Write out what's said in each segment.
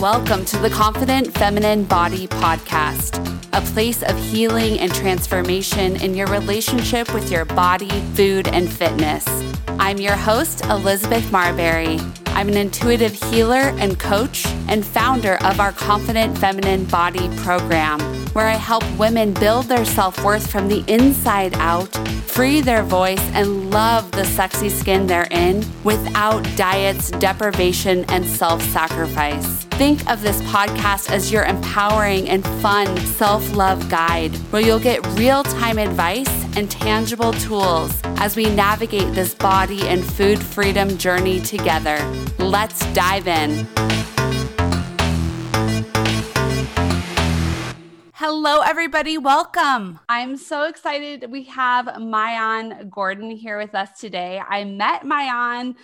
Welcome to the Confident Feminine Body Podcast, a place of healing and transformation in your relationship with your body, food, and fitness. I'm your host, Elizabeth Marberry. I'm an intuitive healer and coach and founder of our Confident Feminine Body program, where I help women build their self worth from the inside out, free their voice, and love the sexy skin they're in without diets, deprivation, and self sacrifice. Think of this podcast as your empowering and fun self love guide, where you'll get real time advice and tangible tools as we navigate this body and food freedom journey together. Let's dive in. Hello, everybody. Welcome. I'm so excited. We have Maayan Gordon here with us today. I met Maayan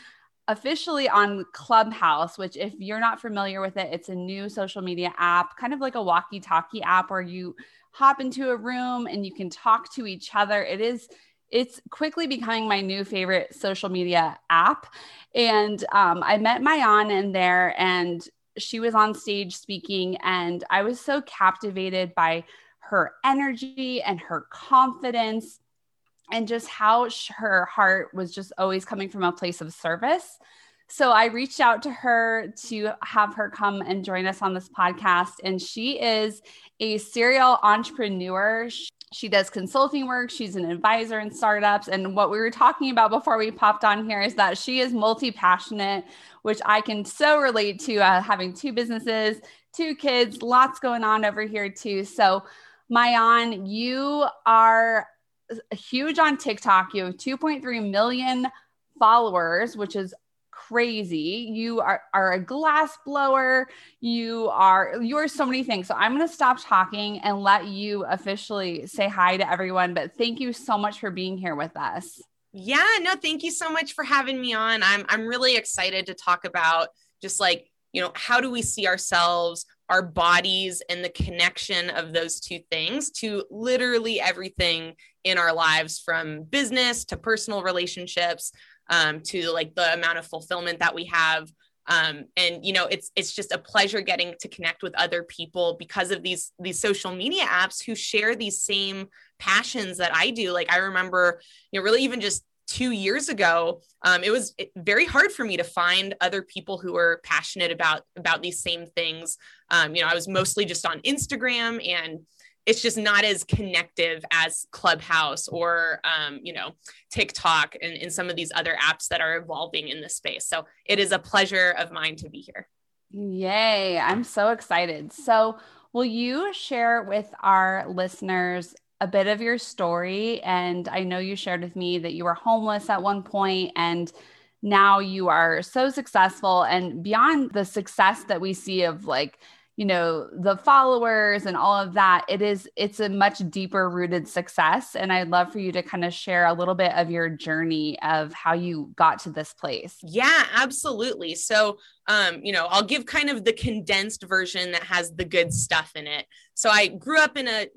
officially on Clubhouse, which, if you're not familiar with it, it's a new social media app, kind of like a walkie talkie app where you hop into a room and you can talk to each other. It is it's quickly becoming my new favorite social media app. And um, I met Maayan in there, and she was on stage speaking, and I was so captivated by her energy and her confidence and just how her heart was just always coming from a place of service. So I reached out to her to have her come and join us on this podcast. And she is a serial entrepreneur. She does consulting work. She's an advisor in startups. And what we were talking about before we popped on here is that she is multi passionate, which I can so relate to uh, having two businesses, two kids, lots going on over here too. So, Maayan, you are huge on TikTok. You have 2.3 million followers, which is crazy. You are, are a glass blower. You are you are so many things. So I'm to stop talking and let you officially say hi to everyone. But thank you so much for being here with us. Yeah, no, thank you so much for having me on. I'm I'm really excited to talk about just like you know how do we see ourselves our bodies and the connection of those two things to literally everything in our lives from business to personal relationships um, to like the amount of fulfillment that we have. Um, and you know it's it's just a pleasure getting to connect with other people because of these these social media apps who share these same passions that i do. Like i remember you know really even just two years ago um, it was very hard for me to find other people who were passionate about about these same things. Um, you know i was mostly just on instagram and it's just not as connective as clubhouse or um, you know tiktok and, and some of these other apps that are evolving in this space. So it is a pleasure of mine to be here. Yay. I'm so excited. So will you share with our listeners a bit of your story. And I know you shared with me that you were homeless at one point and now you are so successful. And beyond the success that we see of like you know the followers and all of that it is it's a much deeper rooted success. And i'd love for you to kind of share a little bit of your journey of how you got to this place. Yeah absolutely. So um you know i'll give kind of the condensed version that has the good stuff in it. So i grew up in a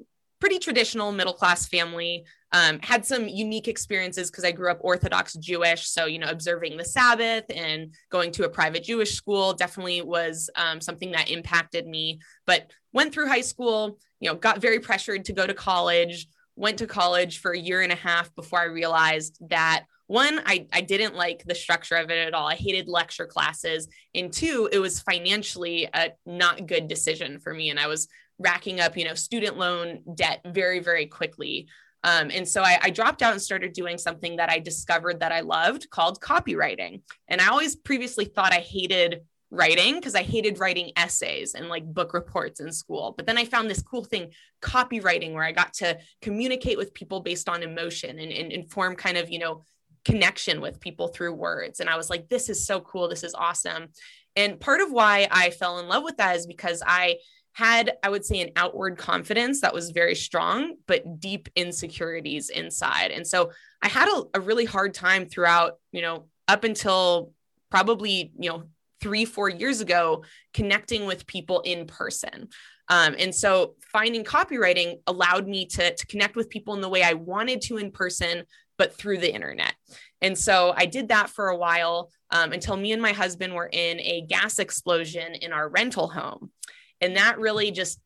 pretty traditional middle class family. Um, had some unique experiences because I grew up Orthodox Jewish. So, you know, observing the Sabbath and going to a private Jewish school definitely was um, something that impacted me. But went through high school, you know, got very pressured to go to college, went to college for a year and a half before I realized that one, I, I didn't like the structure of it at all. I hated lecture classes. And two, it was financially a not good decision for me. And I was racking up, you know, student loan debt very, very quickly. Um, and so I, I, dropped out and started doing something that I discovered that I loved called copywriting. And I always previously thought I hated writing because I hated writing essays and like book reports in school. But then I found this cool thing, copywriting, where I got to communicate with people based on emotion and, and, and form kind of, you know, connection with people through words. And I was like, this is so cool. This is awesome. And part of why I fell in love with that is because I had, I would say, an outward confidence that was very strong, but deep insecurities inside. And so I had a, a really hard time throughout, you know, up until probably, you know, three, four years ago, connecting with people in person. Um, and so finding copywriting allowed me to, to connect with people in the way I wanted to in person, but through the internet. And so I did that for a while um, until me and my husband were in a gas explosion in our rental home. And that really just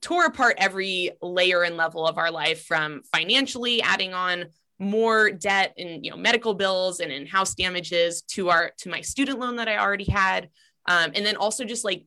tore apart every layer and level of our life from financially adding on more debt and you know medical bills and in house damages to our to my student loan that I already had. Um, and then also just like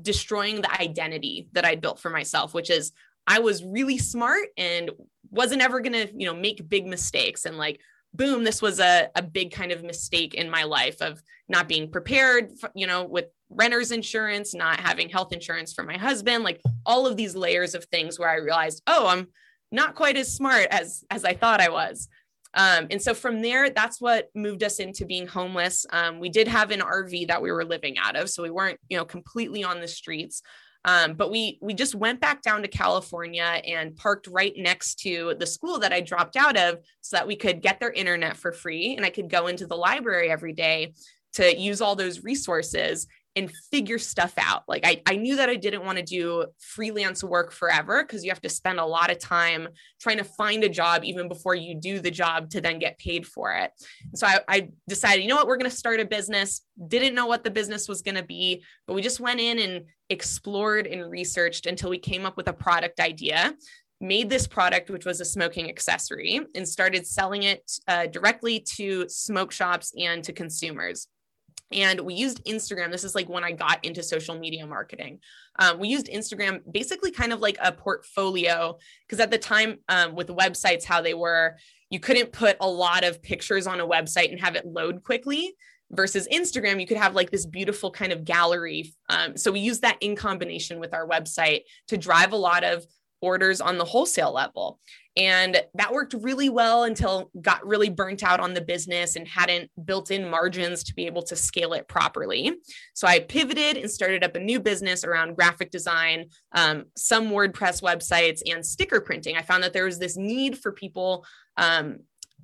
destroying the identity that I'd built for myself which is I was really smart and wasn't ever going to you know make big mistakes. And like boom this was a, a big kind of mistake in my life of not being prepared for, you know with renter's insurance, not having health insurance for my husband, like all of these layers of things where I realized, oh, I'm not quite as smart as as I thought I was. Um, and so from there, that's what moved us into being homeless. Um, we did have an RV that we were living out of, so we weren't, you know, completely on the streets. Um, but we we just went back down to California and parked right next to the school that I dropped out of, so that we could get their internet for free, and I could go into the library every day to use all those resources and figure stuff out. Like I, I knew that I didn't want to do freelance work forever because you have to spend a lot of time trying to find a job even before you do the job to then get paid for it. So I, I decided, you know what, we're going to start a business. Didn't know what the business was going to be, but we just went in and explored and researched until we came up with a product idea made this product, which was a smoking accessory, and started selling it uh, directly to smoke shops and to consumers. And we used Instagram. This is like when I got into social media marketing. Um, we used Instagram basically kind of like a portfolio because at the time um, with websites, how they were, you couldn't put a lot of pictures on a website and have it load quickly versus Instagram, you could have like this beautiful kind of gallery. Um, so we use that in combination with our website to drive a lot of orders on the wholesale level. And that worked really well until got really burnt out on the business and hadn't built in margins to be able to scale it properly. So I pivoted and started up a new business around graphic design, um, some WordPress websites, and sticker printing. I found that there was this need for people um,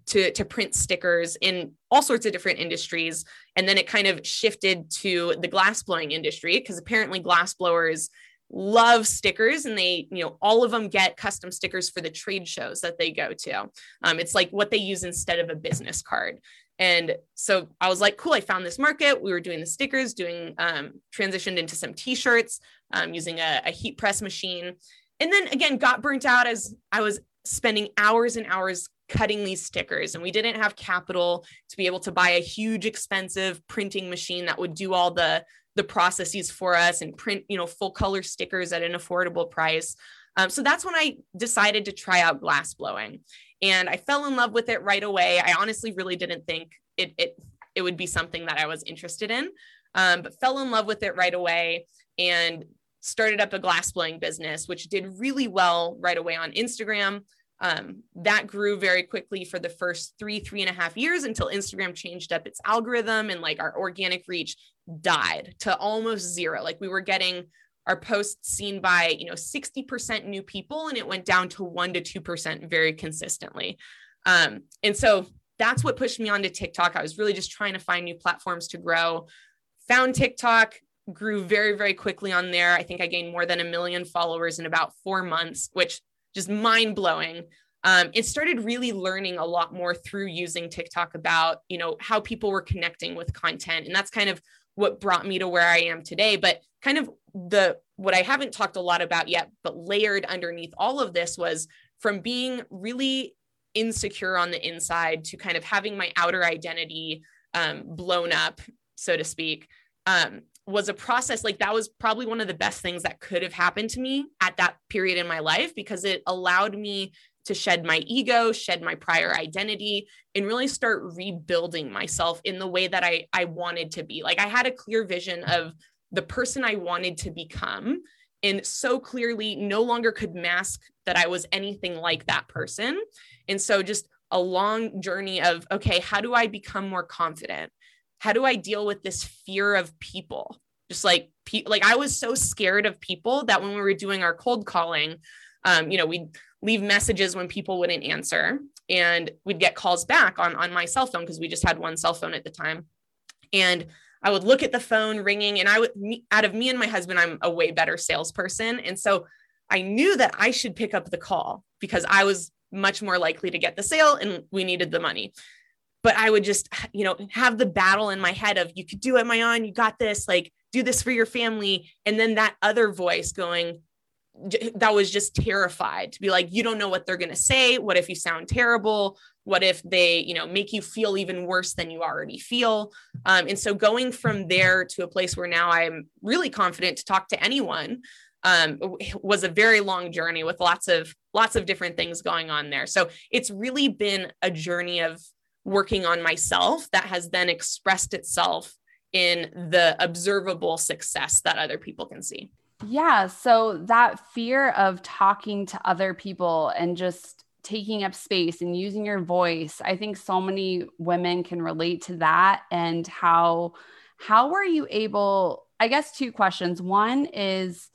to, to print stickers in all sorts of different industries. And then it kind of shifted to the glass blowing industry because apparently glass blowers love stickers and they you know all of them get custom stickers for the trade shows that they go to. Um, it's like what they use instead of a business card. And so i was like cool i found this market. We were doing the stickers doing um, transitioned into some t-shirts um, using a, a heat press machine. And then again got burnt out as i was spending hours and hours cutting these stickers and we didn't have capital to be able to buy a huge expensive printing machine that would do all the the processes for us and print you know full color stickers at an affordable price. Um, so that's when i decided to try out glass blowing and i fell in love with it right away. I honestly really didn't think it it, it would be something that i was interested in um, but fell in love with it right away and started up a glass blowing business which did really well right away on instagram um, that grew very quickly for the first three three and a half years until instagram changed up its algorithm and like our organic reach died to almost zero. Like we were getting our posts seen by you know 60% new people and it went down to 1 to 2% very consistently. Um, and so that's what pushed me onto tiktok. I was really just trying to find new platforms to grow. Found tiktok grew very very quickly on there. I think i gained more than a million followers in about four months which just mind blowing. Um, it started really learning a lot more through using TikTok about, you know, how people were connecting with content. And that's kind of what brought me to where I am today. But kind of the what I haven't talked a lot about yet, but layered underneath all of this was from being really insecure on the inside to kind of having my outer identity um, blown up, so to speak. Um, was a process like that was probably one of the best things that could have happened to me at that period in my life because it allowed me to shed my ego, shed my prior identity, and really start rebuilding myself in the way that I, I wanted to be. Like I had a clear vision of the person I wanted to become, and so clearly no longer could mask that I was anything like that person. And so just a long journey of, okay, how do I become more confident? How do I deal with this fear of people? Just like pe- like I was so scared of people that when we were doing our cold calling, um, you know, we'd leave messages when people wouldn't answer, and we'd get calls back on on my cell phone because we just had one cell phone at the time, and I would look at the phone ringing, and I would me, out of me and my husband, I'm a way better salesperson, and so I knew that I should pick up the call because I was much more likely to get the sale and we needed the money but i would just you know have the battle in my head of you could do it Maayan you got this like do this for your family. And then that other voice going that was just terrified to be like you don't know what they're going to say. What if you sound terrible? What if they you know make you feel even worse than you already feel? Um, and so going from there to a place where now i'm really confident to talk to anyone um, was a very long journey with lots of lots of different things going on there. So it's really been a journey of working on myself that has then expressed itself in the observable success that other people can see yeah. So that fear of talking to other people and just taking up space and using your voice, I think so many women can relate to that and how how were you able I guess two questions. One is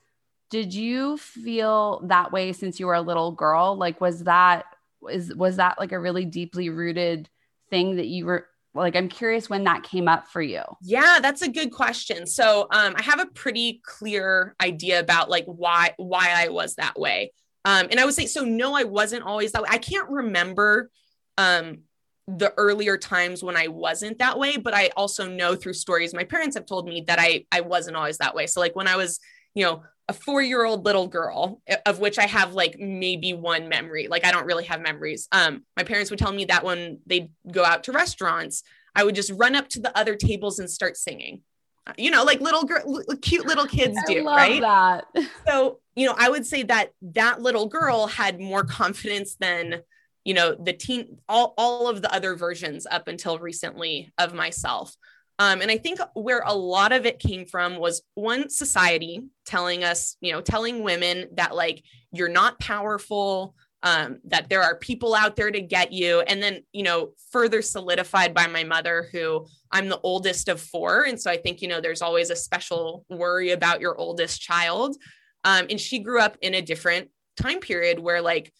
did you feel that way since you were a little girl? Like was that is was that like a really deeply rooted thing that you were like i'm curious when that came up for you. Yeah that's a good question. So um, i have a pretty clear idea about like why why i was that way. Um, and i would say so no i wasn't always that way. I can't remember um, the earlier times when i wasn't that way but i also know through stories my parents have told me that i i wasn't always that way. So like when i was you know a four year old little girl of which i have like maybe one memory. Like i don't really have memories. Um my parents would tell me that when they'd go out to restaurants i would just run up to the other tables and start singing. Uh, you know like little girl cute little kids do right? that. so you know i would say that that little girl had more confidence than you know the teen all, all of the other versions up until recently of myself um, and I think where a lot of it came from was one society telling us, you know, telling women that like you're not powerful, um, that there are people out there to get you. And then, you know, further solidified by my mother, who I'm the oldest of four. And so I think, you know, there's always a special worry about your oldest child. Um, and she grew up in a different time period where like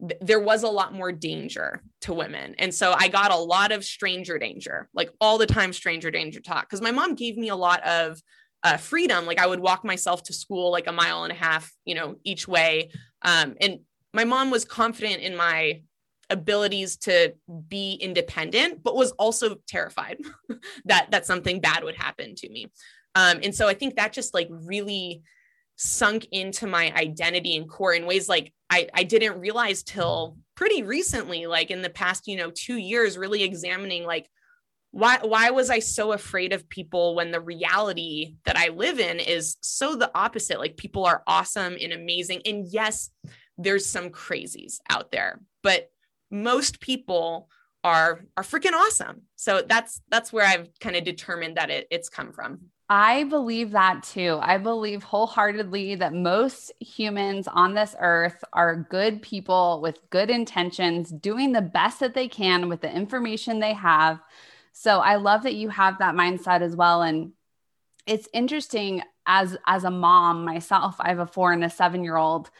there was a lot more danger to women. And so I got a lot of stranger danger, like all the time stranger danger talk. Because my mom gave me a lot of uh, freedom. Like I would walk myself to school like a mile and a half, you know, each way. Um, and my mom was confident in my abilities to be independent, but was also terrified that that something bad would happen to me. Um, and so I think that just like really sunk into my identity and core in ways like I, I didn't realize till pretty recently, like in the past, you know, two years, really examining like why why was I so afraid of people when the reality that I live in is so the opposite? Like people are awesome and amazing. And yes, there's some crazies out there, but most people are are freaking awesome. So that's that's where I've kind of determined that it, it's come from. I believe that too. I believe wholeheartedly that most humans on this earth are good people with good intentions, doing the best that they can with the information they have. So I love that you have that mindset as well. And it's interesting as as a mom myself, I have a four and a seven year old,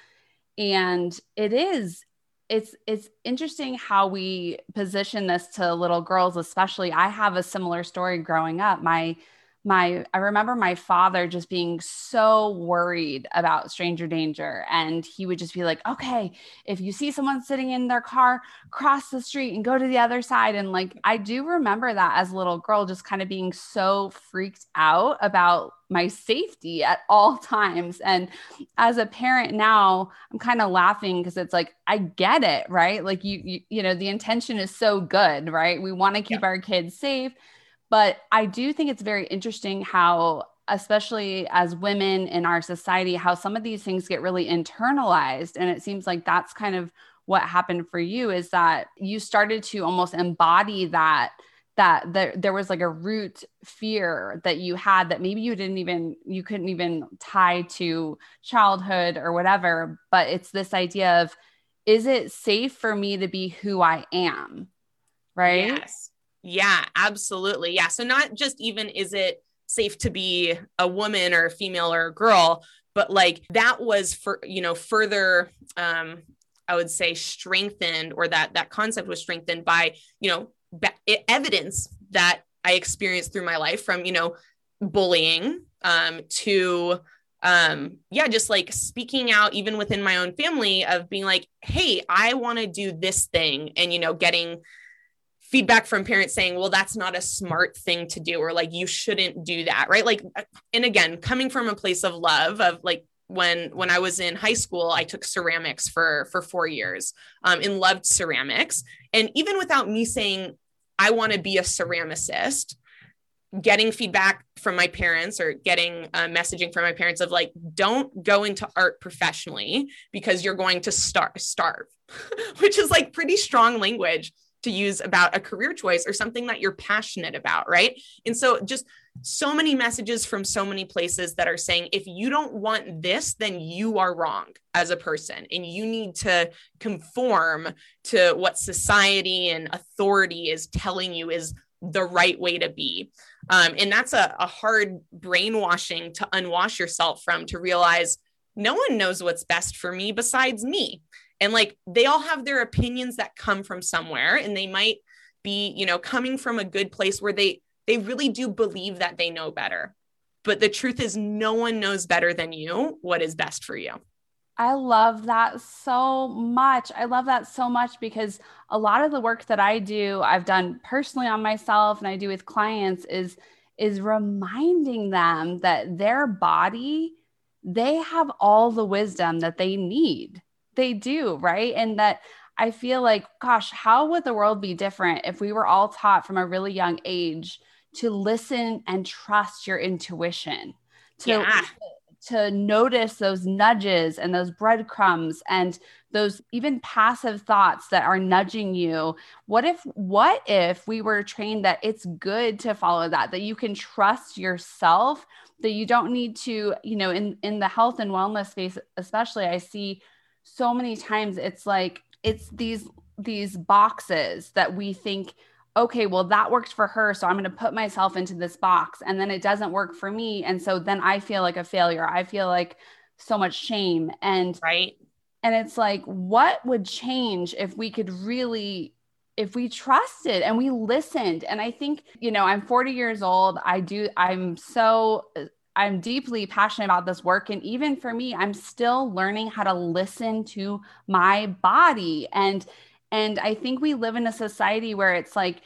and it is it's it's interesting how we position this to little girls especially i have a similar story growing up my my I remember my father just being so worried about stranger danger and he would just be like, "Okay, if you see someone sitting in their car, cross the street and go to the other side." And like I do remember that as a little girl just kind of being so freaked out about my safety at all times. And as a parent now, I'm kind of laughing because it's like I get it, right? Like you, you you know, the intention is so good, right? We want to keep yeah. our kids safe but I do think it's very interesting how, especially as women in our society, how some of these things get really internalized. And it seems like that's kind of what happened for you is that you started to almost embody that that there, there was like a root fear that you had that maybe you didn't even you couldn't even tie to childhood or whatever. But it's this idea of is it safe for me to be who i am? Right? Yes yeah, absolutely. Yeah. So not just even is it safe to be a woman or a female or a girl, but like that was for, you know, further um I would say strengthened or that that concept was strengthened by, you know, evidence that I experienced through my life from, you know, bullying um to um yeah just like speaking out even within my own family of being like hey i want to do this thing and you know getting feedback from parents saying well that's not a smart thing to do or like you shouldn't do that right? Like and again coming from a place of love of like when when i was in high school i took ceramics for for four years um, and loved ceramics. And even without me saying i want to be a ceramicist getting feedback from my parents or getting uh, messaging from my parents of like don't go into art professionally because you're going to star- starve which is like pretty strong language to use about a career choice or something that you're passionate about right and so just so many messages from so many places that are saying if you don't want this then you are wrong as a person and you need to conform to what society and authority is telling you is the right way to be um, and that's a, a hard brainwashing to unwash yourself from to realize no one knows what's best for me besides me. And like they all have their opinions that come from somewhere and they might be, you know, coming from a good place where they they really do believe that they know better. But the truth is no one knows better than you what is best for you. I love that so much. I love that so much because a lot of the work that I do, I've done personally on myself and I do with clients is is reminding them that their body they have all the wisdom that they need. They do, right? And that I feel like gosh, how would the world be different if we were all taught from a really young age to listen and trust your intuition? To yeah to notice those nudges and those breadcrumbs and those even passive thoughts that are nudging you what if what if we were trained that it's good to follow that that you can trust yourself that you don't need to you know in in the health and wellness space especially i see so many times it's like it's these these boxes that we think okay, well, that worked for her. So I'm going to put myself into this box. And then it doesn't work for me. And so then I feel like a failure. I feel like so much shame. And right. And it's like, what would change if we could really, if we trusted and we listened? And I think, you know, I'm 40 years old. I do, I'm so, I'm deeply passionate about this work. And even for me, I'm still learning how to listen to my body. And and I think we live in a society where it's like,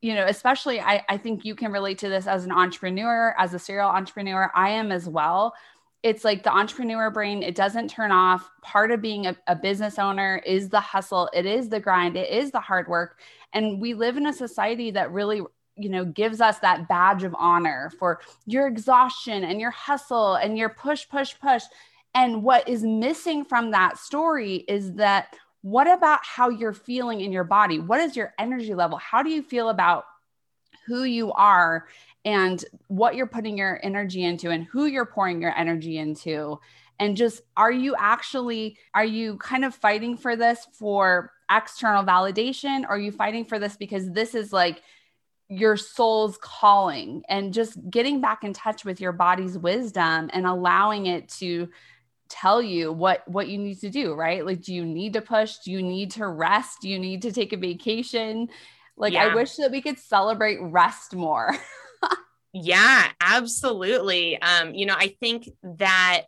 you know, especially I, I think you can relate to this as an entrepreneur, as a serial entrepreneur. I am as well. It's like the entrepreneur brain, it doesn't turn off. Part of being a, a business owner is the hustle, it is the grind, it is the hard work. And we live in a society that really you know gives us that badge of honor for your exhaustion and your hustle and your push push push and what is missing from that story is that what about how you're feeling in your body? What is your energy level? How do you feel about who you are and what you're putting your energy into and who you're pouring your energy into? And just are you actually are you kind of fighting for this for external validation or are you fighting for this because this is like your soul's calling and just getting back in touch with your body's wisdom and allowing it to tell you what what you need to do right? Like do you need to push? Do you need to rest? Do you need to take a vacation? Like yeah. i wish that we could celebrate rest more. Yeah absolutely. Um you know i think that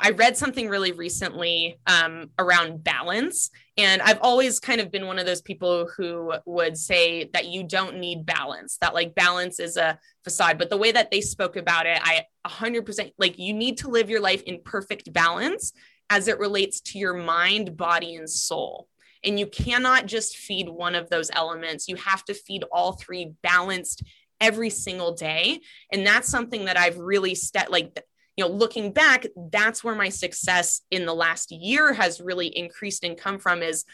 I read something really recently um, around balance. And I've always kind of been one of those people who would say that you don't need balance, that like balance is a facade. But the way that they spoke about it, I 100% like you need to live your life in perfect balance as it relates to your mind, body, and soul. And you cannot just feed one of those elements. You have to feed all three balanced every single day. And that's something that I've really like you know, looking back, that's where my success in the last year has really increased and come from is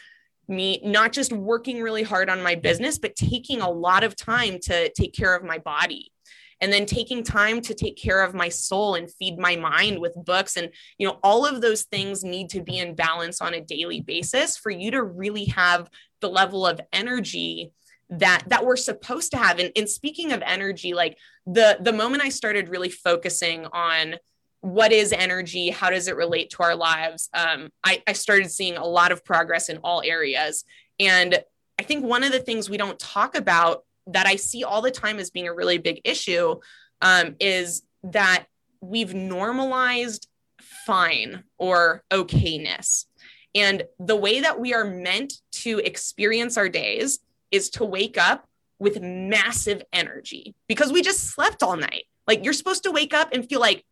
me not just working really hard on my business, but taking a lot of time to take care of my body and then taking time to take care of my soul and feed my mind with books. And you know all of those things need to be in balance on a daily basis for you to really have the level of energy that that we're supposed to have. And, and speaking of energy like the the moment i started really focusing on what is energy how does it relate to our lives um, I, I started seeing a lot of progress in all areas and i think one of the things we don't talk about that i see all the time as being a really big issue um, is that we've normalized fine or okayness. And the way that we are meant to experience our days is to wake up with massive energy because we just slept all night. Like you're supposed to wake up and feel like,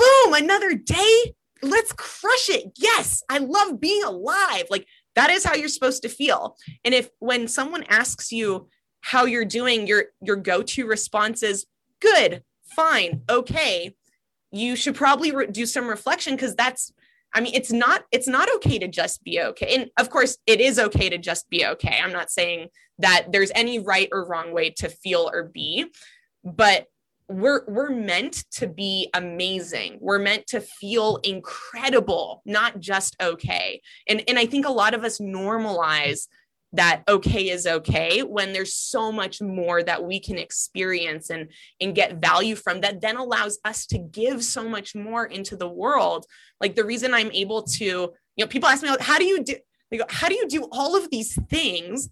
boom, another day. Let's crush it. Yes, I love being alive. Like that is how you're supposed to feel. And if when someone asks you how you're doing, your your go-to response is good, fine, okay, you should probably re- do some reflection because that's I mean, it's not it's not okay to just be okay. And of course, it is okay to just be okay. I'm not saying that there's any right or wrong way to feel or be, but we're we're meant to be amazing. We're meant to feel incredible, not just okay. And and I think a lot of us normalize that okay is okay when there's so much more that we can experience and and get value from that then allows us to give so much more into the world like the reason i'm able to you know people ask me how do you do they go how do you do all of these things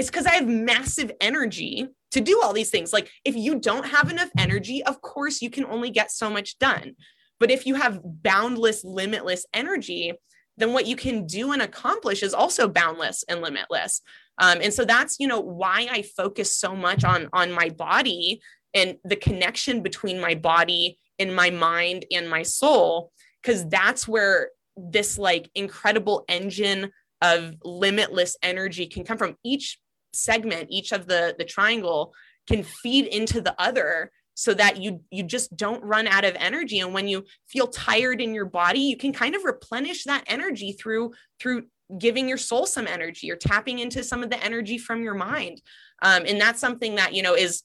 it's because i have massive energy to do all these things. Like if you don't have enough energy of course you can only get so much done. But if you have boundless limitless energy then what you can do and accomplish is also boundless and limitless. Um, and so that's you know why I focus so much on on my body and the connection between my body and my mind and my soul because that's where this like incredible engine of limitless energy can come from. Each segment each of the the triangle can feed into the other so that you you just don't run out of energy. And when you feel tired in your body you can kind of replenish that energy through through giving your soul some energy or tapping into some of the energy from your mind. Um, and that's something that you know is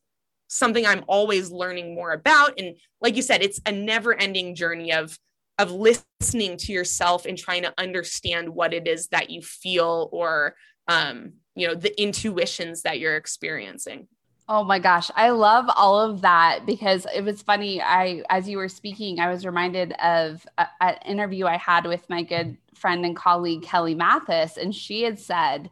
something i'm always learning more about. And like you said it's a never ending journey of of listening to yourself and trying to understand what it is that you feel or um, you know the intuitions that you're experiencing. Oh my gosh, I love all of that because it was funny. I, as you were speaking, I was reminded of an interview I had with my good friend and colleague Kelly Mathis, and she had said,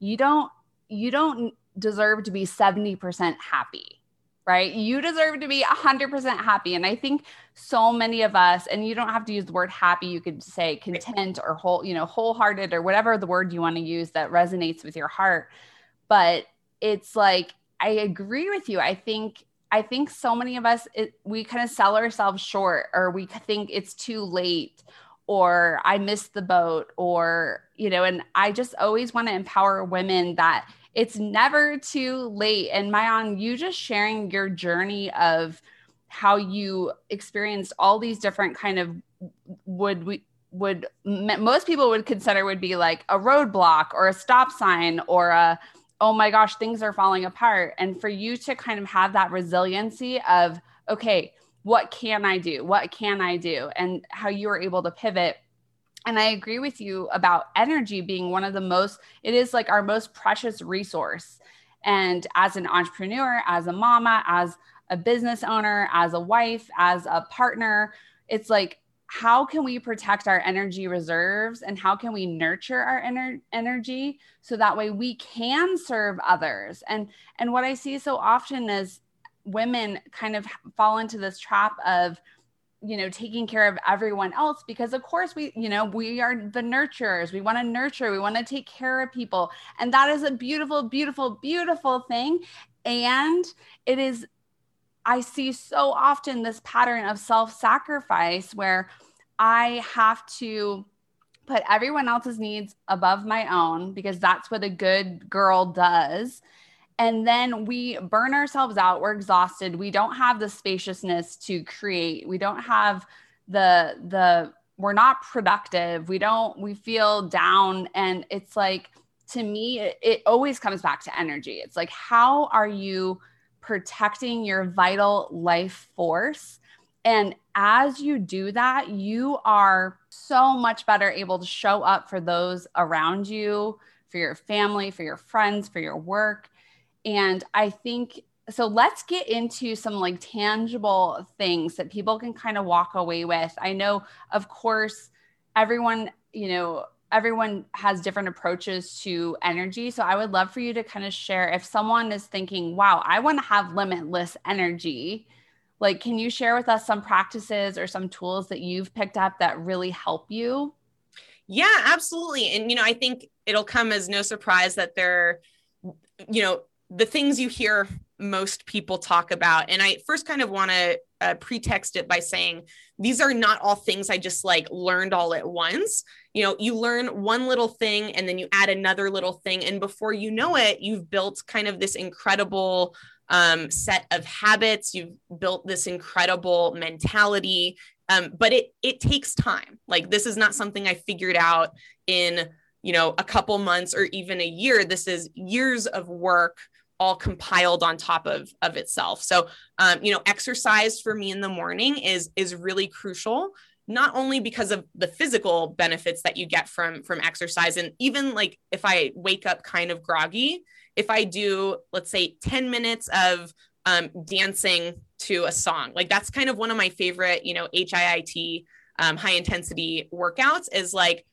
"You don't, you don't deserve to be seventy percent happy, right? You deserve to be hundred percent happy." And I think so many of us, and you don't have to use the word happy. You could say content or whole, you know, wholehearted or whatever the word you want to use that resonates with your heart. But it's like I agree with you. I think I think so many of us it, we kind of sell ourselves short or we think it's too late or I missed the boat or you know and I just always want to empower women that it's never too late and Maayan you just sharing your journey of how you experienced all these different kind of would we would most people would consider would be like a roadblock or a stop sign or a oh my gosh, things are falling apart. And for you to kind of have that resiliency of, okay, what can I do? What can I do? And how you were able to pivot. And I agree with you about energy being one of the most, it is like our most precious resource. And as an entrepreneur, as a mama, as a business owner, as a wife, as a partner, it's like how can we protect our energy reserves and how can we nurture our ener- energy so that way we can serve others and and what i see so often is women kind of fall into this trap of you know taking care of everyone else because of course we you know we are the nurturers. We want to nurture. We want to take care of people. And that is a beautiful beautiful beautiful thing. And it is I see so often this pattern of self sacrifice where I have to put everyone else's needs above my own because that's what a good girl does. And then we burn ourselves out. We're exhausted. We don't have the spaciousness to create. We don't have the, the, we're not productive. We don't, we feel down. And it's like, to me, it, it always comes back to energy. It's like, how are you protecting your vital life force. And as you do that, you are so much better able to show up for those around you, for your family, for your friends, for your work. And I think so. Let's get into some like tangible things that people can kind of walk away with. I know, of course, everyone, you know, everyone has different approaches to energy. So I would love for you to kind of share if someone is thinking, wow, I want to have limitless energy. like can you share with us some practices or some tools that you've picked up that really help you yeah absolutely and you know i think it'll come as no surprise that they're you know the things you hear most people talk about and i first kind of want to uh, pretext it by saying these are not all things i just like learned all at once. You know you learn one little thing and then you add another little thing and before you know it you've built kind of this incredible um, set of habits. You've built this incredible mentality. Um, but it it takes time. Like this is not something i figured out in you know a couple months or even a year. This is years of work all compiled on top of of itself. So um, you know exercise for me in the morning is is really crucial not only because of the physical benefits that you get from from exercise and even like if i wake up kind of groggy if i do let's say 10 minutes of um, dancing to a song like that's kind of one of my favorite you know hiit um, high intensity workouts is like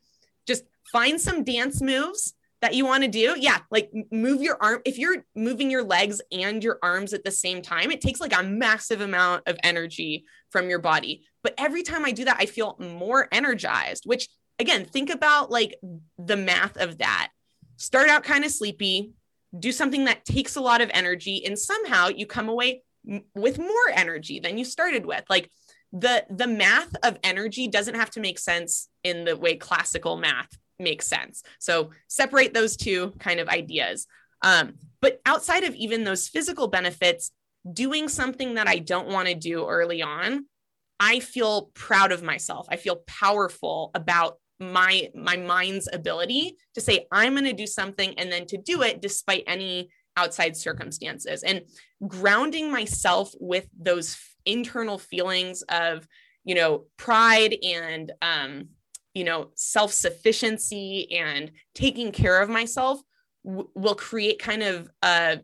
just find some dance moves that you want to do yeah like move your arm if you're moving your legs and your arms at the same time it takes like a massive amount of energy from your body. But every time i do that i feel more energized which again think about like the math of that. Start out kind of sleepy do something that takes a lot of energy and somehow you come away m- with more energy than you started with. Like the the math of energy doesn't have to make sense in the way classical math makes sense. So separate those two kind of ideas. Um, but outside of even those physical benefits, doing something that I don't want to do early on, I feel proud of myself. I feel powerful about my my mind's ability to say I'm going to do something and then to do it despite any outside circumstances and grounding myself with those internal feelings of you know pride and um, you know self sufficiency and taking care of myself w- will create kind of a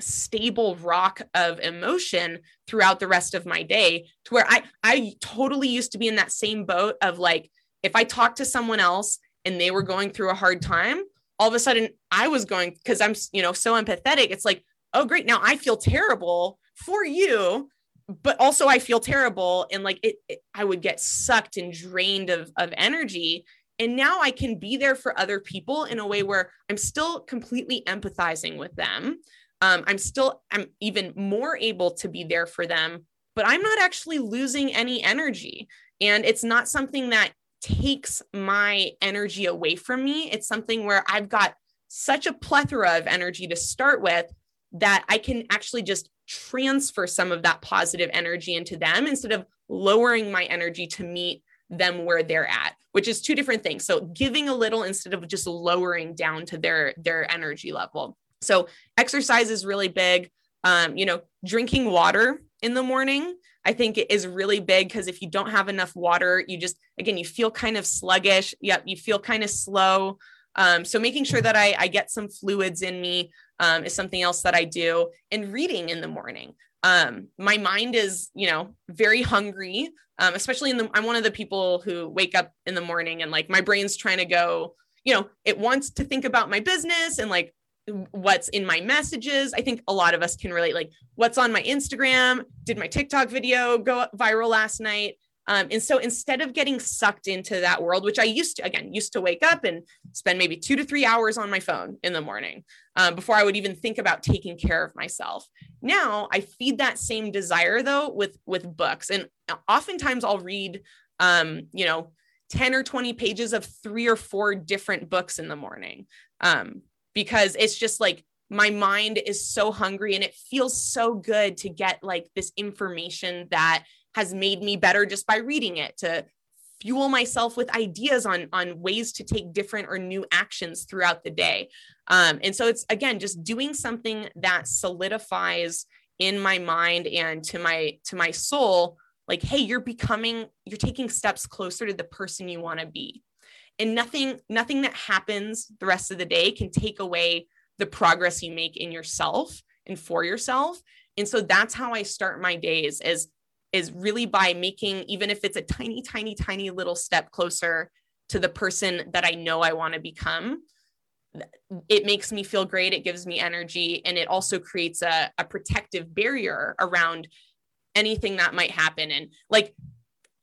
stable rock of emotion throughout the rest of my day to where I I totally used to be in that same boat of like if I talked to someone else and they were going through a hard time all of a sudden I was going because I'm you know so empathetic it's like oh great now I feel terrible for you but also I feel terrible and like it, it, I would get sucked and drained of of energy. And now I can be there for other people in a way where I'm still completely empathizing with them. Um, I'm still I'm even more able to be there for them but I'm not actually losing any energy. And it's not something that takes my energy away from me. It's something where I've got such a plethora of energy to start with that I can actually just transfer some of that positive energy into them instead of lowering my energy to meet them where they're at which is two different things. So giving a little instead of just lowering down to their their energy level. So exercise is really big. Um, you know drinking water in the morning i think it is really big because if you don't have enough water you just again you feel kind of sluggish. Yep you feel kind of slow. Um, so making sure that I, I get some fluids in me um, is something else that I do. And reading in the morning. Um, my mind is, you know, very hungry, um, especially in the, I'm one of the people who wake up in the morning and like my brain's trying to go, you know, it wants to think about my business and like what's in my messages. I think a lot of us can relate, like what's on my Instagram. Did my TikTok video go viral last night? Um, and so instead of getting sucked into that world, which I used to, again, used to wake up and spend maybe two to three hours on my phone in the morning um, before I would even think about taking care of myself. Now I feed that same desire though with with books, and oftentimes I'll read, um, you know, ten or twenty pages of three or four different books in the morning, um, because it's just like my mind is so hungry and it feels so good to get like this information that has made me better just by reading it to fuel myself with ideas on on ways to take different or new actions throughout the day. Um, and so it's again just doing something that solidifies in my mind and to my to my soul like hey you're becoming you're taking steps closer to the person you want to be. And nothing nothing that happens the rest of the day can take away the progress you make in yourself and for yourself. And so that's how i start my days is is really by making, even if it's a tiny, tiny, tiny little step closer to the person that I know I want to become. It makes me feel great. It gives me energy. And it also creates a, a protective barrier around anything that might happen and like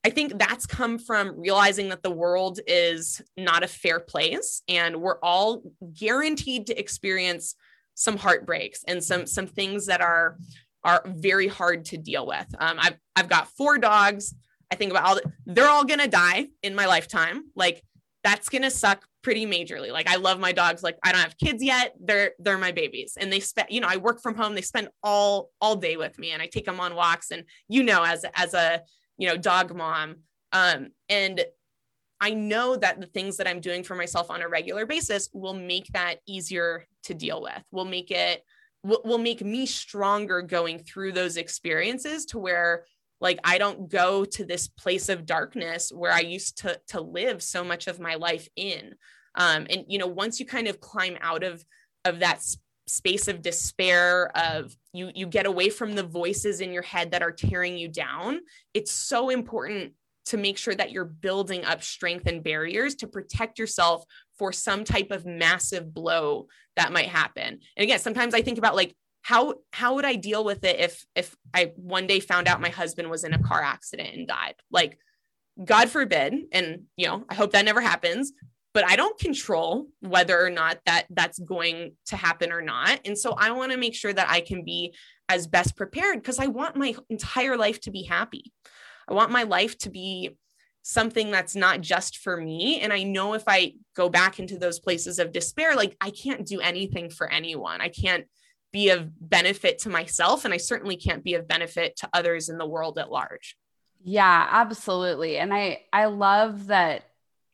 I think that's come from realizing that the world is not a fair place and we're all guaranteed to experience some heartbreaks and some some things that are are very hard to deal with. Um, I've I've got four dogs. I think about all the, they're all gonna die in my lifetime. Like that's gonna suck pretty majorly. Like I love my dogs. Like I don't have kids yet. They're they're my babies, and they spend. You know, I work from home. They spend all all day with me, and I take them on walks. And you know, as as a you know dog mom, um, and I know that the things that I'm doing for myself on a regular basis will make that easier to deal with. Will make it will, make me stronger going through those experiences to where like I don't go to this place of darkness where I used to to live so much of my life in. Um, and you know, once you kind of climb out of of that space of despair of you you get away from the voices in your head that are tearing you down it's so important to make sure that you're building up strength and barriers to protect yourself for some type of massive blow that might happen. And again, sometimes I think about like how how would I deal with it if if I one day found out my husband was in a car accident and died? Like God forbid, and you know, I hope that never happens, but I don't control whether or not that that's going to happen or not. And so I want to make sure that I can be as best prepared because I want my entire life to be happy. I want my life to be something that's not just for me. And I know if I go back into those places of despair, like I can't do anything for anyone. I can't be of benefit to myself. And I certainly can't be of benefit to others in the world at large. Yeah, absolutely. And I I love that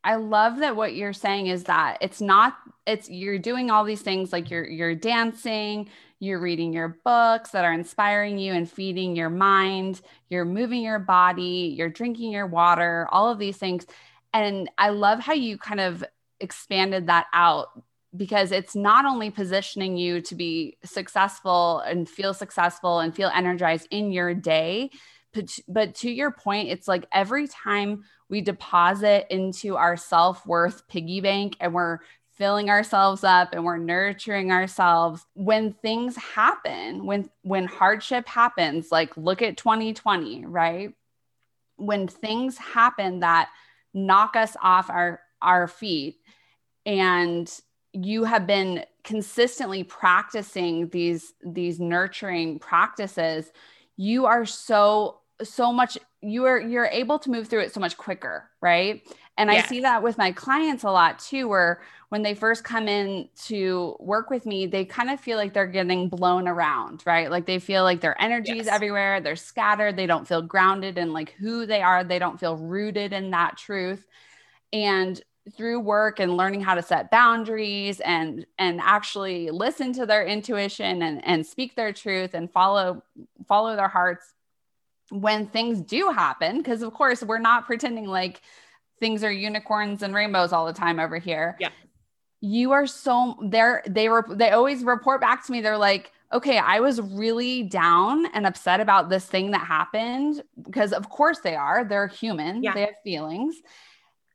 I love that what you're saying is that it's not it's you're doing all these things like you're you're dancing, you're reading your books that are inspiring you and feeding your mind, you're moving your body, you're drinking your water, all of these things. And I love how you kind of expanded that out because it's not only positioning you to be successful and feel successful and feel energized in your day, but, but to your point, it's like every time we deposit into our self worth piggy bank and we're filling ourselves up and we're nurturing ourselves when things happen when when hardship happens like look at 2020 right? When things happen that knock us off our our feet and you have been consistently practicing these these nurturing practices you are so so much you are you're able to move through it so much quicker right and yes. i see that with my clients a lot too where when they first come in to work with me they kind of feel like they're getting blown around right like they feel like their energy is yes. everywhere they're scattered they don't feel grounded in like who they are they don't feel rooted in that truth and through work and learning how to set boundaries and and actually listen to their intuition and and speak their truth and follow follow their hearts when things do happen, because of course we're not pretending like things are unicorns and rainbows all the time over here. Yeah. You are so they're they were they always report back to me. They're like, okay, I was really down and upset about this thing that happened because of course they are. They're human. Yeah. They have feelings.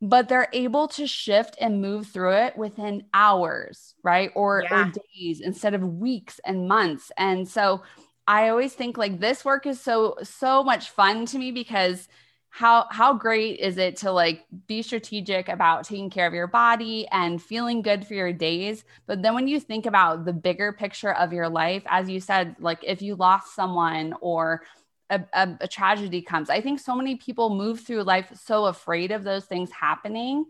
But they're able to shift and move through it within hours, right? Or, yeah. or days instead of weeks and months. And so I always think like this work is so so much fun to me because how how great is it to like be strategic about taking care of your body and feeling good for your days? But then when you think about the bigger picture of your life as you said like if you lost someone or a, a, a tragedy comes i think so many people move through life so afraid of those things happening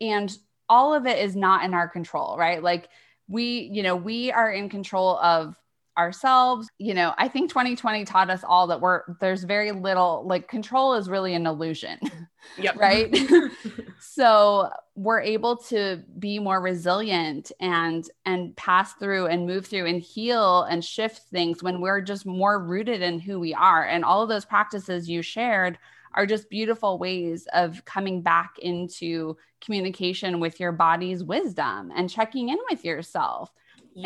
and all of it is not in our control right? Like we you know we are in control of ourselves. You know, I think 2020 taught us all that we're there's very little like control is really an illusion. Yep. right. so we're able to be more resilient and and pass through and move through and heal and shift things when we're just more rooted in who we are. And all of those practices you shared are just beautiful ways of coming back into communication with your body's wisdom and checking in with yourself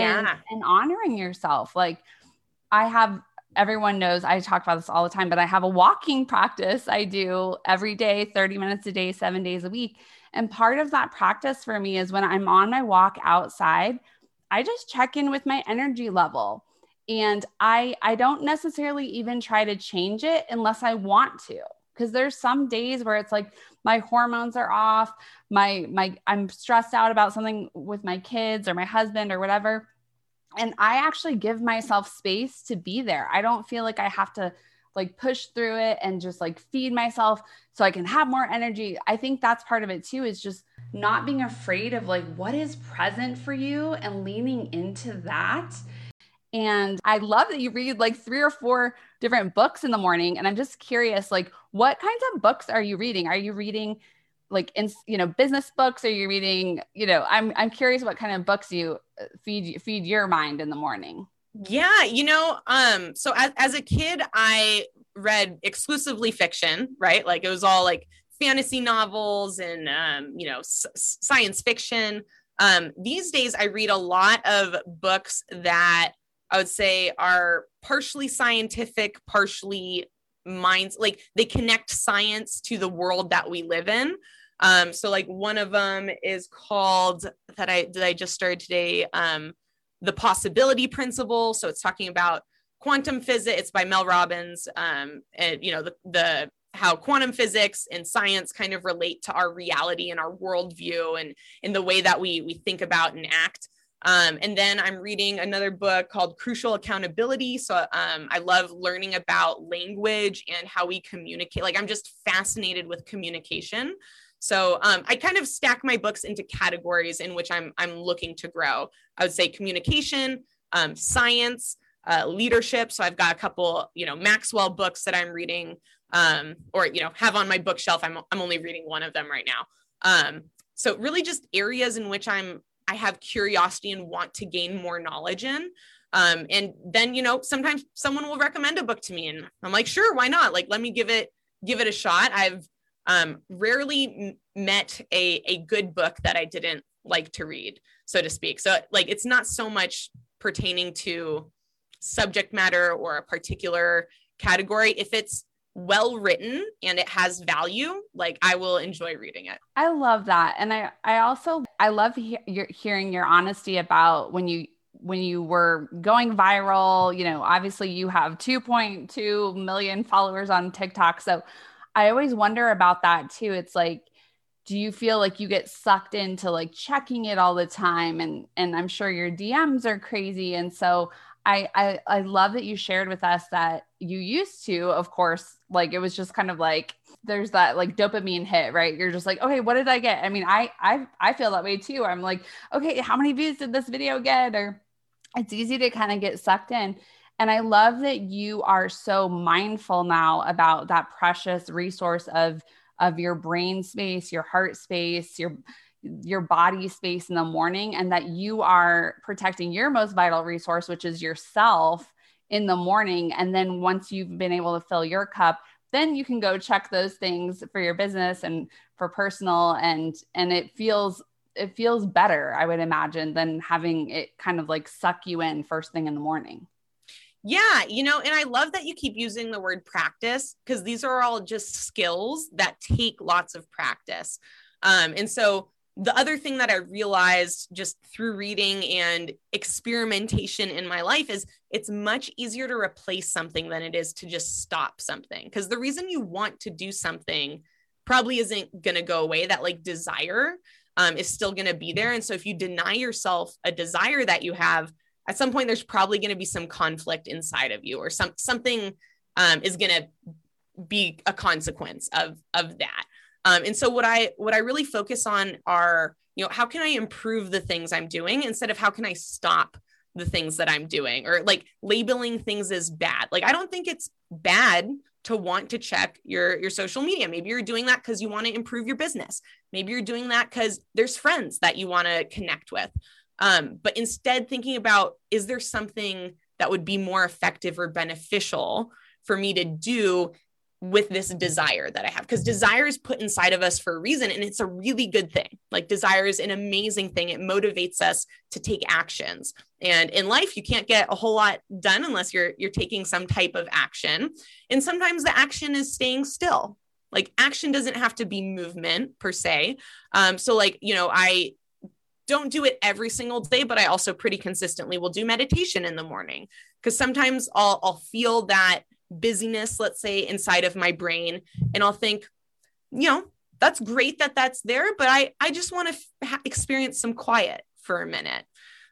yeah. and, and honoring yourself. Like I have everyone knows I talk about this all the time, but I have a walking practice I do every day, 30 minutes a day, seven days a week. And part of that practice for me is when I'm on my walk outside, I just check in with my energy level. and I I don't necessarily even try to change it unless I want to because there's some days where it's like my hormones are off my my i'm stressed out about something with my kids or my husband or whatever and i actually give myself space to be there. I don't feel like i have to like push through it and just like feed myself so i can have more energy. I think that's part of it too is just not being afraid of like what is present for you and leaning into that. And I love that you read like three or four different books in the morning. And I'm just curious, like, what kinds of books are you reading? Are you reading like in you know business books? Are you reading, you know, I'm I'm curious what kind of books you uh, feed feed your mind in the morning. Yeah, you know, um, so as, as a kid, I read exclusively fiction, right? Like it was all like fantasy novels and um, you know, s- science fiction. Um, these days, I read a lot of books that I would say are partially scientific, partially minds like they connect science to the world that we live in. Um, so like one of them is called that I that I just started today, um, the possibility principle. So it's talking about quantum physics. It's by Mel Robbins, um, and you know the the how quantum physics and science kind of relate to our reality and our worldview and in the way that we we think about and act. Um, and then I'm reading another book called Crucial Accountability. So um, I love learning about language and how we communicate. Like I'm just fascinated with communication. So um, I kind of stack my books into categories in which I'm I'm looking to grow. I would say communication, um, science, uh, leadership. So I've got a couple, you know, Maxwell books that I'm reading, um, or you know, have on my bookshelf. I'm I'm only reading one of them right now. Um, so really, just areas in which I'm I have curiosity and want to gain more knowledge in. Um, and then, you know, sometimes someone will recommend a book to me and I'm like, sure, why not? Like, let me give it, give it a shot. I've um, rarely m- met a, a good book that I didn't like to read, so to speak. So like, it's not so much pertaining to subject matter or a particular category. If it's well written and it has value like i will enjoy reading it. I love that. And i i also i love he- your, hearing your honesty about when you when you were going viral you know obviously you have 2.2 million followers on tiktok. So i always wonder about that too. It's like do you feel like you get sucked into like checking it all the time? And and i'm sure your dms are crazy. And so I, I I love that you shared with us that you used to, of course, like it was just kind of like there's that like dopamine hit, right? You're just like, okay, what did I get? I mean, I I I feel that way too. I'm like, okay, how many views did this video get? Or it's easy to kind of get sucked in. And I love that you are so mindful now about that precious resource of of your brain space, your heart space, your your body space in the morning and that you are protecting your most vital resource which is yourself in the morning. And then once you've been able to fill your cup then you can go check those things for your business and for personal. And and it feels it feels better i would imagine than having it kind of like suck you in first thing in the morning. Yeah, you know, and I love that you keep using the word practice because these are all just skills that take lots of practice. Um, and so the other thing that I realized just through reading and experimentation in my life is it's much easier to replace something than it is to just stop something. Because the reason you want to do something probably isn't going to go away. That like desire um, is still going to be there. And so if you deny yourself a desire that you have, at some point there's probably going to be some conflict inside of you or some something um, is going to be a consequence of of that um, and so what I what I really focus on are, you know, how can I improve the things I'm doing instead of how can I stop the things that I'm doing or like labeling things as bad. Like I don't think it's bad to want to check your your social media. Maybe you're doing that because you want to improve your business. Maybe you're doing that because there's friends that you want to connect with. Um, but instead, thinking about is there something that would be more effective or beneficial for me to do with this desire that I have because desire is put inside of us for a reason and it's a really good thing. Like desire is an amazing thing. It motivates us to take actions. And in life you can't get a whole lot done unless you're you're taking some type of action. And sometimes the action is staying still. Like action doesn't have to be movement per se. Um so like, you know, I don't do it every single day, but I also pretty consistently will do meditation in the morning because sometimes I'll, I'll feel that busyness, let's say, inside of my brain, and I'll think, you know, that's great that that's there, but I, I just want to f- experience some quiet for a minute.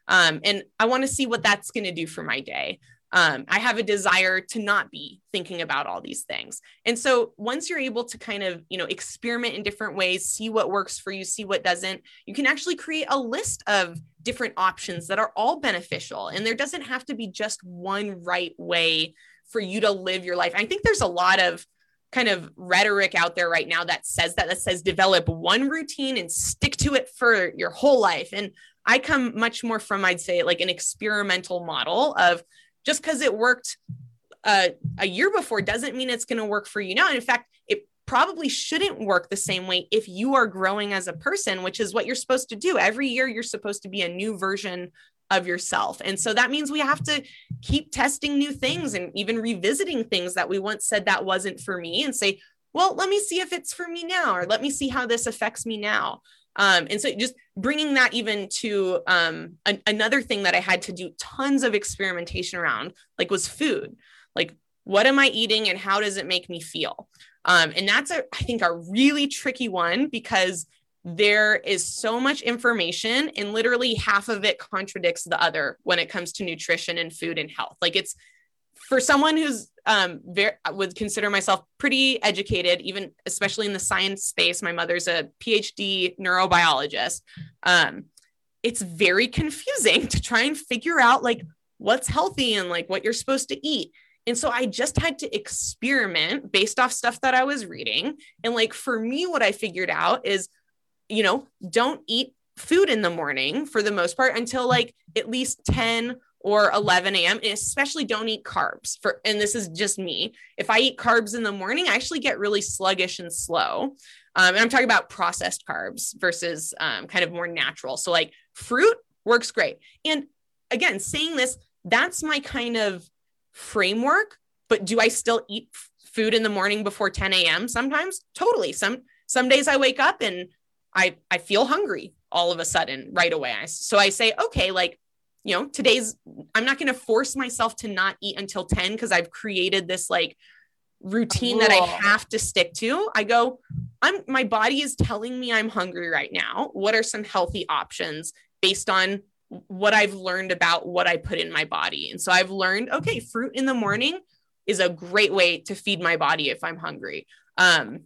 Um, and I want to see what that's going to do for my day. Um, I have a desire to not be thinking about all these things. And so once you're able to kind of, you know, experiment in different ways, see what works for you, see what doesn't, you can actually create a list of different options that are all beneficial. And there doesn't have to be just one right way for you to live your life. I think there's a lot of kind of rhetoric out there right now that says that that says develop one routine and stick to it for your whole life. And I come much more from I'd say like an experimental model of just because it worked uh, a year before doesn't mean it's going to work for you now. And in fact, it probably shouldn't work the same way if you are growing as a person, which is what you're supposed to do. Every year, you're supposed to be a new version of yourself. And so that means we have to keep testing new things and even revisiting things that we once said that wasn't for me and say, well, let me see if it's for me now, or let me see how this affects me now. Um, and so just bringing that even to um, an, another thing that I had to do tons of experimentation around, like was food. Like, what am I eating and how does it make me feel? Um, and that's a, I think, a really tricky one because there is so much information and literally half of it contradicts the other when it comes to nutrition and food and health. Like it's for someone who's um very would consider myself pretty educated even especially in the science space my mother's a phd neurobiologist um it's very confusing to try and figure out like what's healthy and like what you're supposed to eat and so i just had to experiment based off stuff that i was reading and like for me what i figured out is you know don't eat food in the morning for the most part until like at least 10 or 11 a.m. And especially don't eat carbs for, and this is just me. If I eat carbs in the morning, I actually get really sluggish and slow. Um, and I'm talking about processed carbs versus um, kind of more natural. So like fruit works great. And again, saying this, that's my kind of framework. But do I still eat f- food in the morning before 10 a.m. sometimes? Totally. Some some days I wake up and I I feel hungry all of a sudden right away. So I say, okay, like you know, today's, I'm not going to force myself to not eat until 10 because I've created this like routine that I have to stick to. I go, I'm, my body is telling me I'm hungry right now. What are some healthy options based on what I've learned about what I put in my body? And so I've learned, okay, fruit in the morning is a great way to feed my body if I'm hungry. Um,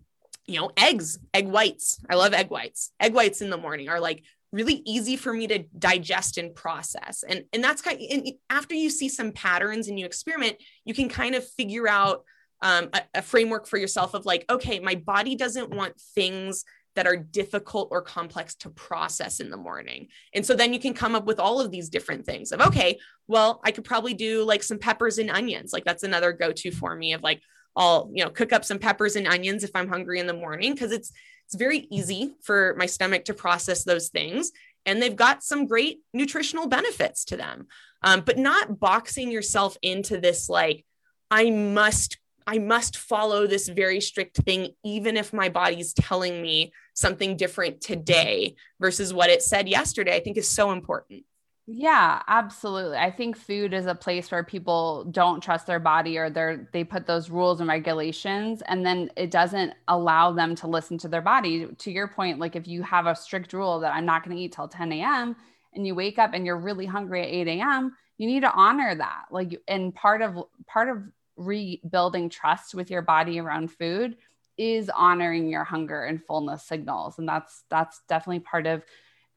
you know, eggs, egg whites. I love egg whites. Egg whites in the morning are like really easy for me to digest and process. And, and that's kind of, and after you see some patterns and you experiment, you can kind of figure out um, a, a framework for yourself of like, okay, my body doesn't want things that are difficult or complex to process in the morning. And so then you can come up with all of these different things of, okay, well, I could probably do like some peppers and onions. Like that's another go to for me of like, I'll, you know, cook up some peppers and onions if I'm hungry in the morning because it's it's very easy for my stomach to process those things. And they've got some great nutritional benefits to them. Um, but not boxing yourself into this like, I must I must follow this very strict thing, even if my body's telling me something different today versus what it said yesterday, I think is so important. Yeah, absolutely. I think food is a place where people don't trust their body or they're they put those rules and regulations and then it doesn't allow them to listen to their body. To your point, like if you have a strict rule that I'm not going to eat till 10 a.m. and you wake up and you're really hungry at 8 a.m., you need to honor that. Like and part of part of rebuilding trust with your body around food is honoring your hunger and fullness signals. And that's that's definitely part of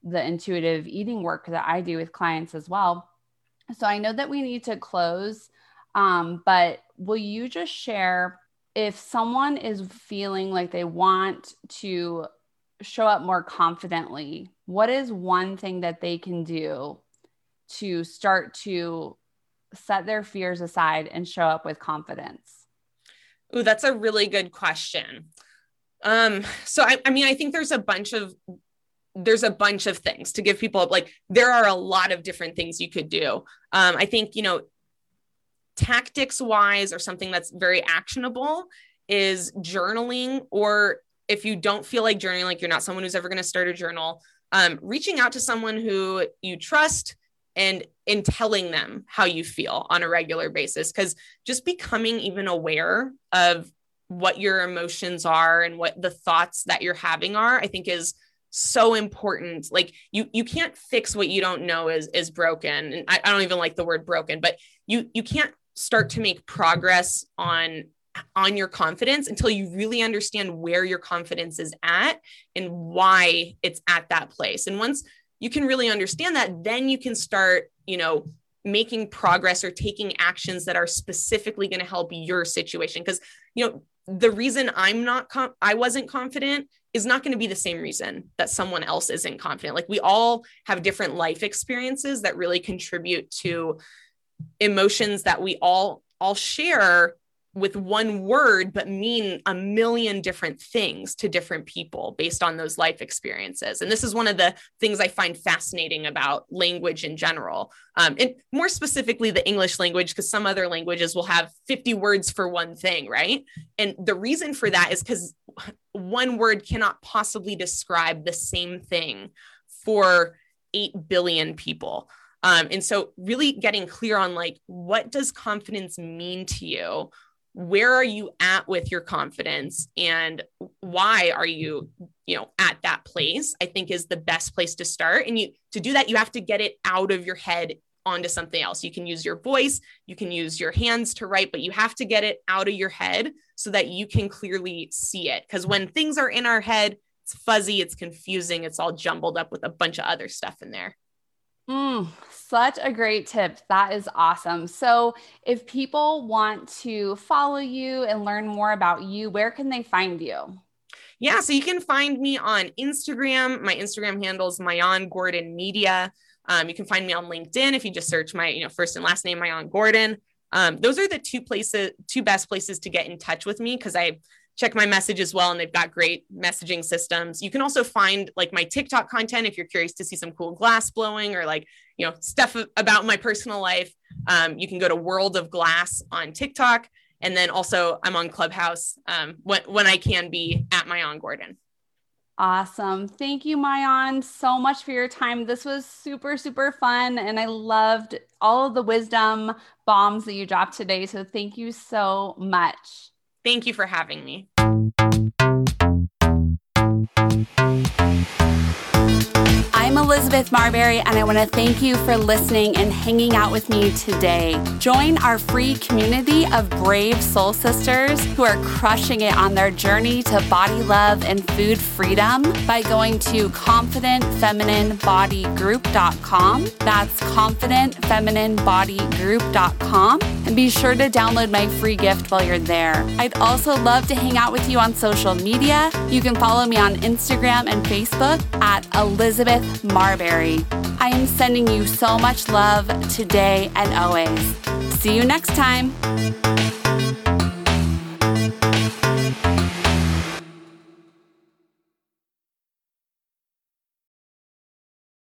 the intuitive eating work that I do with clients as well. So I know that we need to close, um, but will you just share if someone is feeling like they want to show up more confidently, what is one thing that they can do to start to set their fears aside and show up with confidence? Ooh, that's a really good question. Um, so I, I mean, I think there's a bunch of there's a bunch of things to give people like there are a lot of different things you could do. Um, i think you know tactics wise or something that's very actionable is journaling or if you don't feel like journaling like you're not someone who's ever going to start a journal um, reaching out to someone who you trust and in telling them how you feel on a regular basis. Because just becoming even aware of what your emotions are and what the thoughts that you're having are i think is so important. Like you you can't fix what you don't know is is broken. And I, I don't even like the word broken but you you can't start to make progress on on your confidence until you really understand where your confidence is at and why it's at that place. And once you can really understand that then you can start you know making progress or taking actions that are specifically going to help your situation. Because you know the reason i'm not com- i wasn't confident is not going to be the same reason that someone else isn't confident. Like we all have different life experiences that really contribute to emotions that we all all share with one word but mean a million different things to different people based on those life experiences. And this is one of the things i find fascinating about language in general um, and more specifically the english language because some other languages will have 50 words for one thing right? And the reason for that is because one word cannot possibly describe the same thing for 8 billion people. Um, and so really getting clear on like what does confidence mean to you where are you at with your confidence and why are you you know at that place i think is the best place to start. And you to do that you have to get it out of your head onto something else. You can use your voice you can use your hands to write but you have to get it out of your head so that you can clearly see it. Because when things are in our head it's fuzzy it's confusing it's all jumbled up with a bunch of other stuff in there. Mm, such a great tip. That is awesome. So, if people want to follow you and learn more about you, where can they find you? Yeah, so you can find me on Instagram. My Instagram handle is Maayan Gordon Media. Um, you can find me on LinkedIn if you just search my you know first and last name Maayan Gordon. Um, those are the two places, two best places to get in touch with me because I check my message as well and they've got great messaging systems you can also find like my tiktok content if you're curious to see some cool glass blowing or like you know stuff about my personal life um, you can go to world of glass on tiktok and then also i'm on clubhouse um, when, when i can be at Maayan Gordon Awesome. Thank you, Maayan, so much for your time. This was super, super fun. And I loved all of the wisdom bombs that you dropped today. So thank you so much. Thank you for having me. I'm Elizabeth Marbury, and I want to thank you for listening and hanging out with me today. Join our free community of brave soul sisters who are crushing it on their journey to body love and food freedom by going to confidentfeminine.bodygroup.com. That's confidentfeminine.bodygroup.com. And be sure to download my free gift while you're there. I'd also love to hang out with you on social media. You can follow me on Instagram and Facebook at Elizabeth Marbury. I am sending you so much love today and always. See you next time.